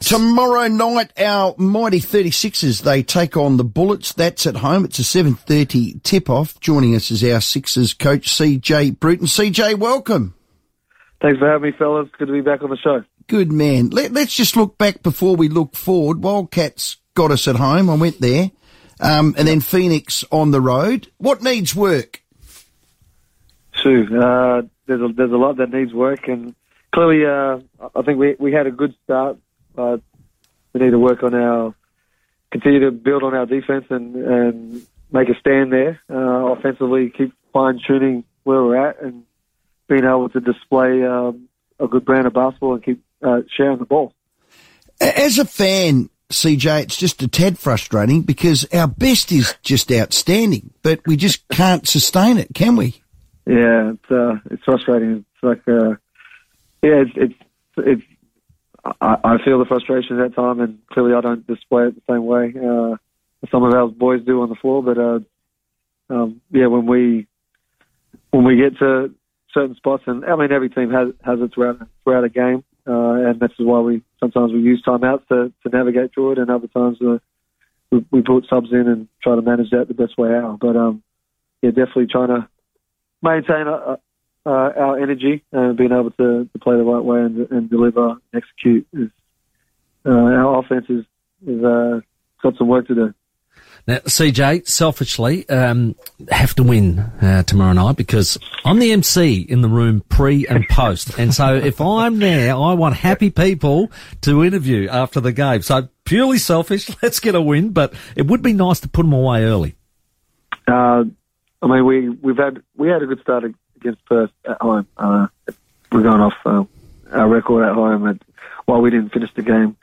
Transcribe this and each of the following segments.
Tomorrow night, our mighty 36ers, they take on the Bullets. That's at home. It's a 7.30 tip-off. Joining us is our Sixers coach, CJ Bruton. CJ, welcome. Thanks for having me, fellas. Good to be back on the show. Good man. Let, us just look back before we look forward. Wildcats got us at home. I went there. Um, and then Phoenix on the road. What needs work? Sure. Uh, there's a, there's a lot that needs work and clearly, uh, I think we, we had a good start uh, we need to work on our, continue to build on our defense and, and make a stand there. Uh, offensively, keep fine tuning where we're at and being able to display um, a good brand of basketball and keep uh, sharing the ball. As a fan, CJ, it's just a tad frustrating because our best is just outstanding, but we just can't sustain it, can we? Yeah, it's uh, it's frustrating. It's like, uh, yeah, it's it's it's I, I feel the frustration at that time, and clearly I don't display it the same way uh, some of our boys do on the floor. But uh, um, yeah, when we when we get to certain spots, and I mean every team has has it throughout throughout a game, uh, and this is why we sometimes we use timeouts to, to navigate through it, and other times uh, we, we put subs in and try to manage that the best way out. But um, yeah, definitely trying to maintain a, uh, our energy and being able to, to play the right way and, and deliver and execute is uh, our offense is, is uh, got some work to do. Now, CJ, selfishly, um, have to win uh, tomorrow night because I'm the MC in the room pre and post. and so if I'm there, I want happy people to interview after the game. So purely selfish, let's get a win, but it would be nice to put them away early. Uh, I mean, we, we've had, we had a good start against Perth at home. Uh, we're going off uh, our record at home. And while we didn't finish the game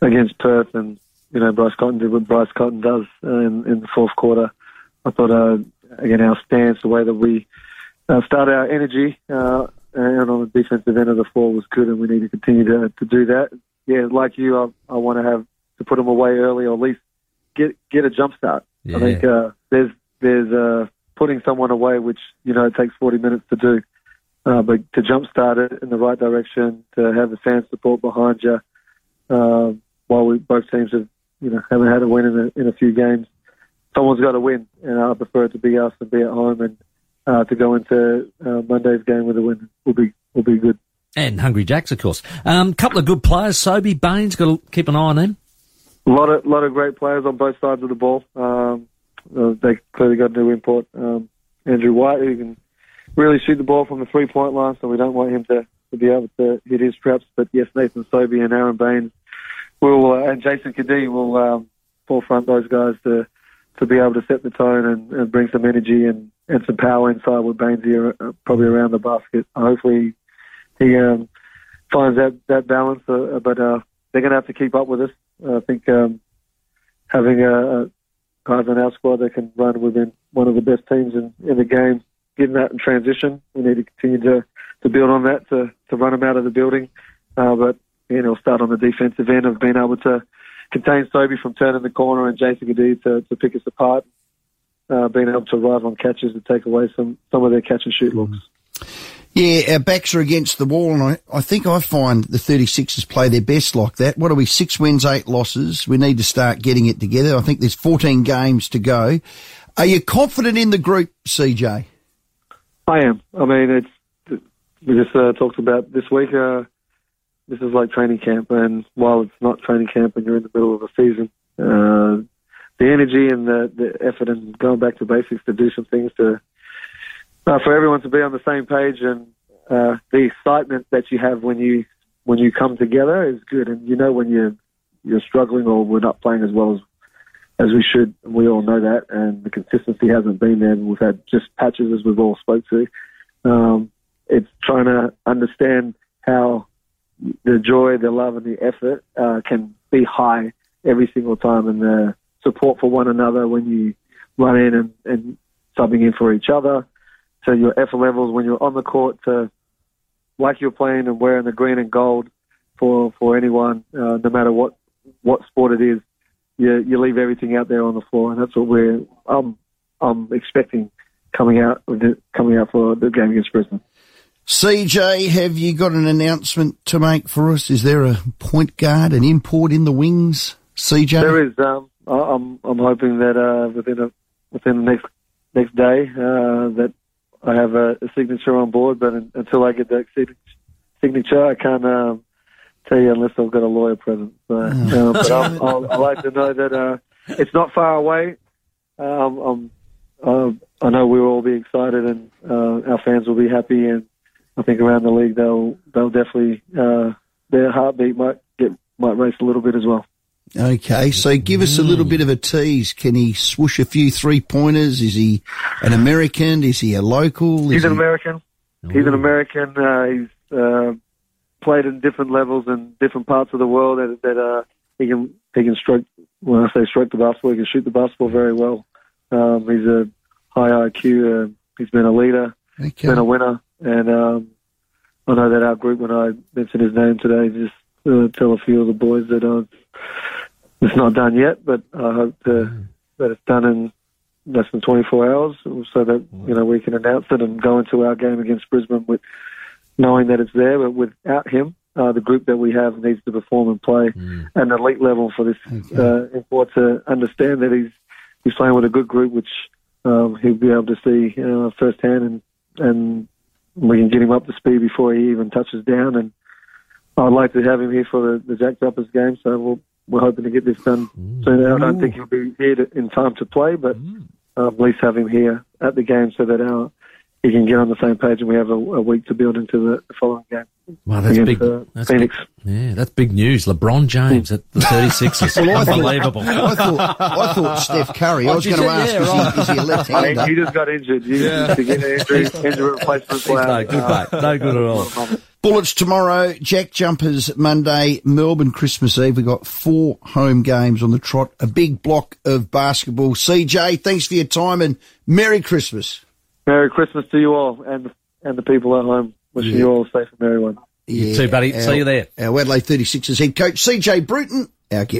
against Perth, and you know Bryce Cotton did what Bryce Cotton does uh, in, in the fourth quarter, I thought uh, again our stance, the way that we uh, start our energy, uh, and on the defensive end of the floor was good, and we need to continue to, to do that. Yeah, like you, I, I want to have to put them away early, or at least get get a jump start. Yeah. I think uh, there's there's uh, putting someone away, which you know it takes 40 minutes to do. Uh, but to jumpstart it in the right direction, to have the fan support behind you, uh, while we both teams have you know haven't had a win in a, in a few games, someone's got to win, and I prefer it to be us and be at home, and uh, to go into uh, Monday's game with a win will be will be good. And Hungry Jacks, of course. A um, couple of good players. Sobey, Baynes, got to keep an eye on him. A lot of lot of great players on both sides of the ball. Um, uh, they clearly got a new import, um, Andrew White, who can really shoot the ball from the three point line, so we don't want him to, to be able to hit his traps. But yes, Nathan Sobey and Aaron Baynes will, uh, and Jason Cadee will um, forefront those guys to to be able to set the tone and, and bring some energy and, and some power inside with Baynes here, uh, probably around the basket. Hopefully, he um, finds that that balance. Uh, but uh, they're going to have to keep up with us. I think um, having a, guys on our squad that can run within one of the best teams in, in the game. Getting that in transition, we need to continue to, to build on that to, to run them out of the building. Uh, but you know, start on the defensive end of being able to contain Sobey from turning the corner and Jason Cadee to, to pick us apart. Uh, being able to arrive on catches to take away some, some of their catch and shoot looks. Yeah, our backs are against the wall, and I, I think I find the 36ers play their best like that. What are we? Six wins, eight losses. We need to start getting it together. I think there's 14 games to go. Are you confident in the group, CJ? I am. I mean, it's we just uh, talked about this week. Uh, this is like training camp, and while it's not training camp, and you're in the middle of a season, uh, the energy and the, the effort and going back to basics to do some things to uh, for everyone to be on the same page and uh, the excitement that you have when you when you come together is good. And you know when you're you're struggling or we're not playing as well as as we should. We all know that, and the consistency hasn't been there. We've had just patches as we've all spoke to. Um, it's trying to understand how the joy, the love, and the effort uh, can be high every single time, and the support for one another when you run in and, and subbing in for each other, to your effort levels when you're on the court to like you're playing and wearing the green and gold for for anyone, uh, no matter what what sport it is. You you leave everything out there on the floor, and that's what we're I'm I'm expecting coming out coming out for the game against Brisbane. CJ, have you got an announcement to make for us? Is there a point guard, an import in the wings? CJ? There is. Um, I- I'm I'm hoping that uh, within a within the next next day uh, that I have a, a signature on board. But un until I get that signature, I can't um, tell you unless I've got a lawyer present. So, uh, but I'm, I'll, I like to know that uh, it's not far away. Um, I'm, uh, I know we'll all be excited and uh, our fans will be happy. And I think around the league they'll they'll definitely uh, their heartbeat might get might race a little bit as well. Okay, so give us a little bit of a tease. Can he swoosh a few three pointers? Is he an American? Is he a local? Is He's an he- American. He's an American. Uh, he's uh, played in different levels in different parts of the world. That, that uh, he can he can stroke. When I say stroke the basketball, he can shoot the basketball very well. Um, he's a high IQ. Uh, he's been a leader, Okay. been a winner, and um, I know that our group, when I mentioned his name today, just uh, tell a few of the boys that uh, it's not done yet, but I hope uh, that it's done in less than 24 hours, so that you know we can announce it and go into our game against Brisbane with knowing that it's there. But without him, uh, the group that we have needs to perform and play at an elite level for this uh, import to understand that he's he's playing with a good group, which um, he'll be able to see uh, firsthand, and and we can get him up to speed before he even touches down. And I'd like to have him here for the, the Jack Jumpers game, so we'll, we're hoping to get this done soon. I don't think he'll be here to, in time to play, but um, at least have him here at the game so that our he can get on the same page and we have a, a week to build into the, the following game Wow, that's against big. uh, That's Phoenix. big. Yeah, that's big news. LeBron James at the 36ers. I thought- Unbelievable. I thought I thought Steph Curry. I was going to ask, Yeah, is, right. he, is he a left I mean, hander? he just got injured. You to get an injury, injury replacement player. no good, uh, mate. No good at all. Bullets tomorrow, Jack Jumpers Monday, Melbourne Christmas Eve. We've got four home games on the trot, a big block of basketball. CJ, thanks for your time and Merry Christmas. Merry Christmas to you all and and the people at home. Wishing Yeah. you all a safe and merry one. Yeah, too, buddy. See you there. Our Adelaide 36ers head coach, CJ Bruton, our guest.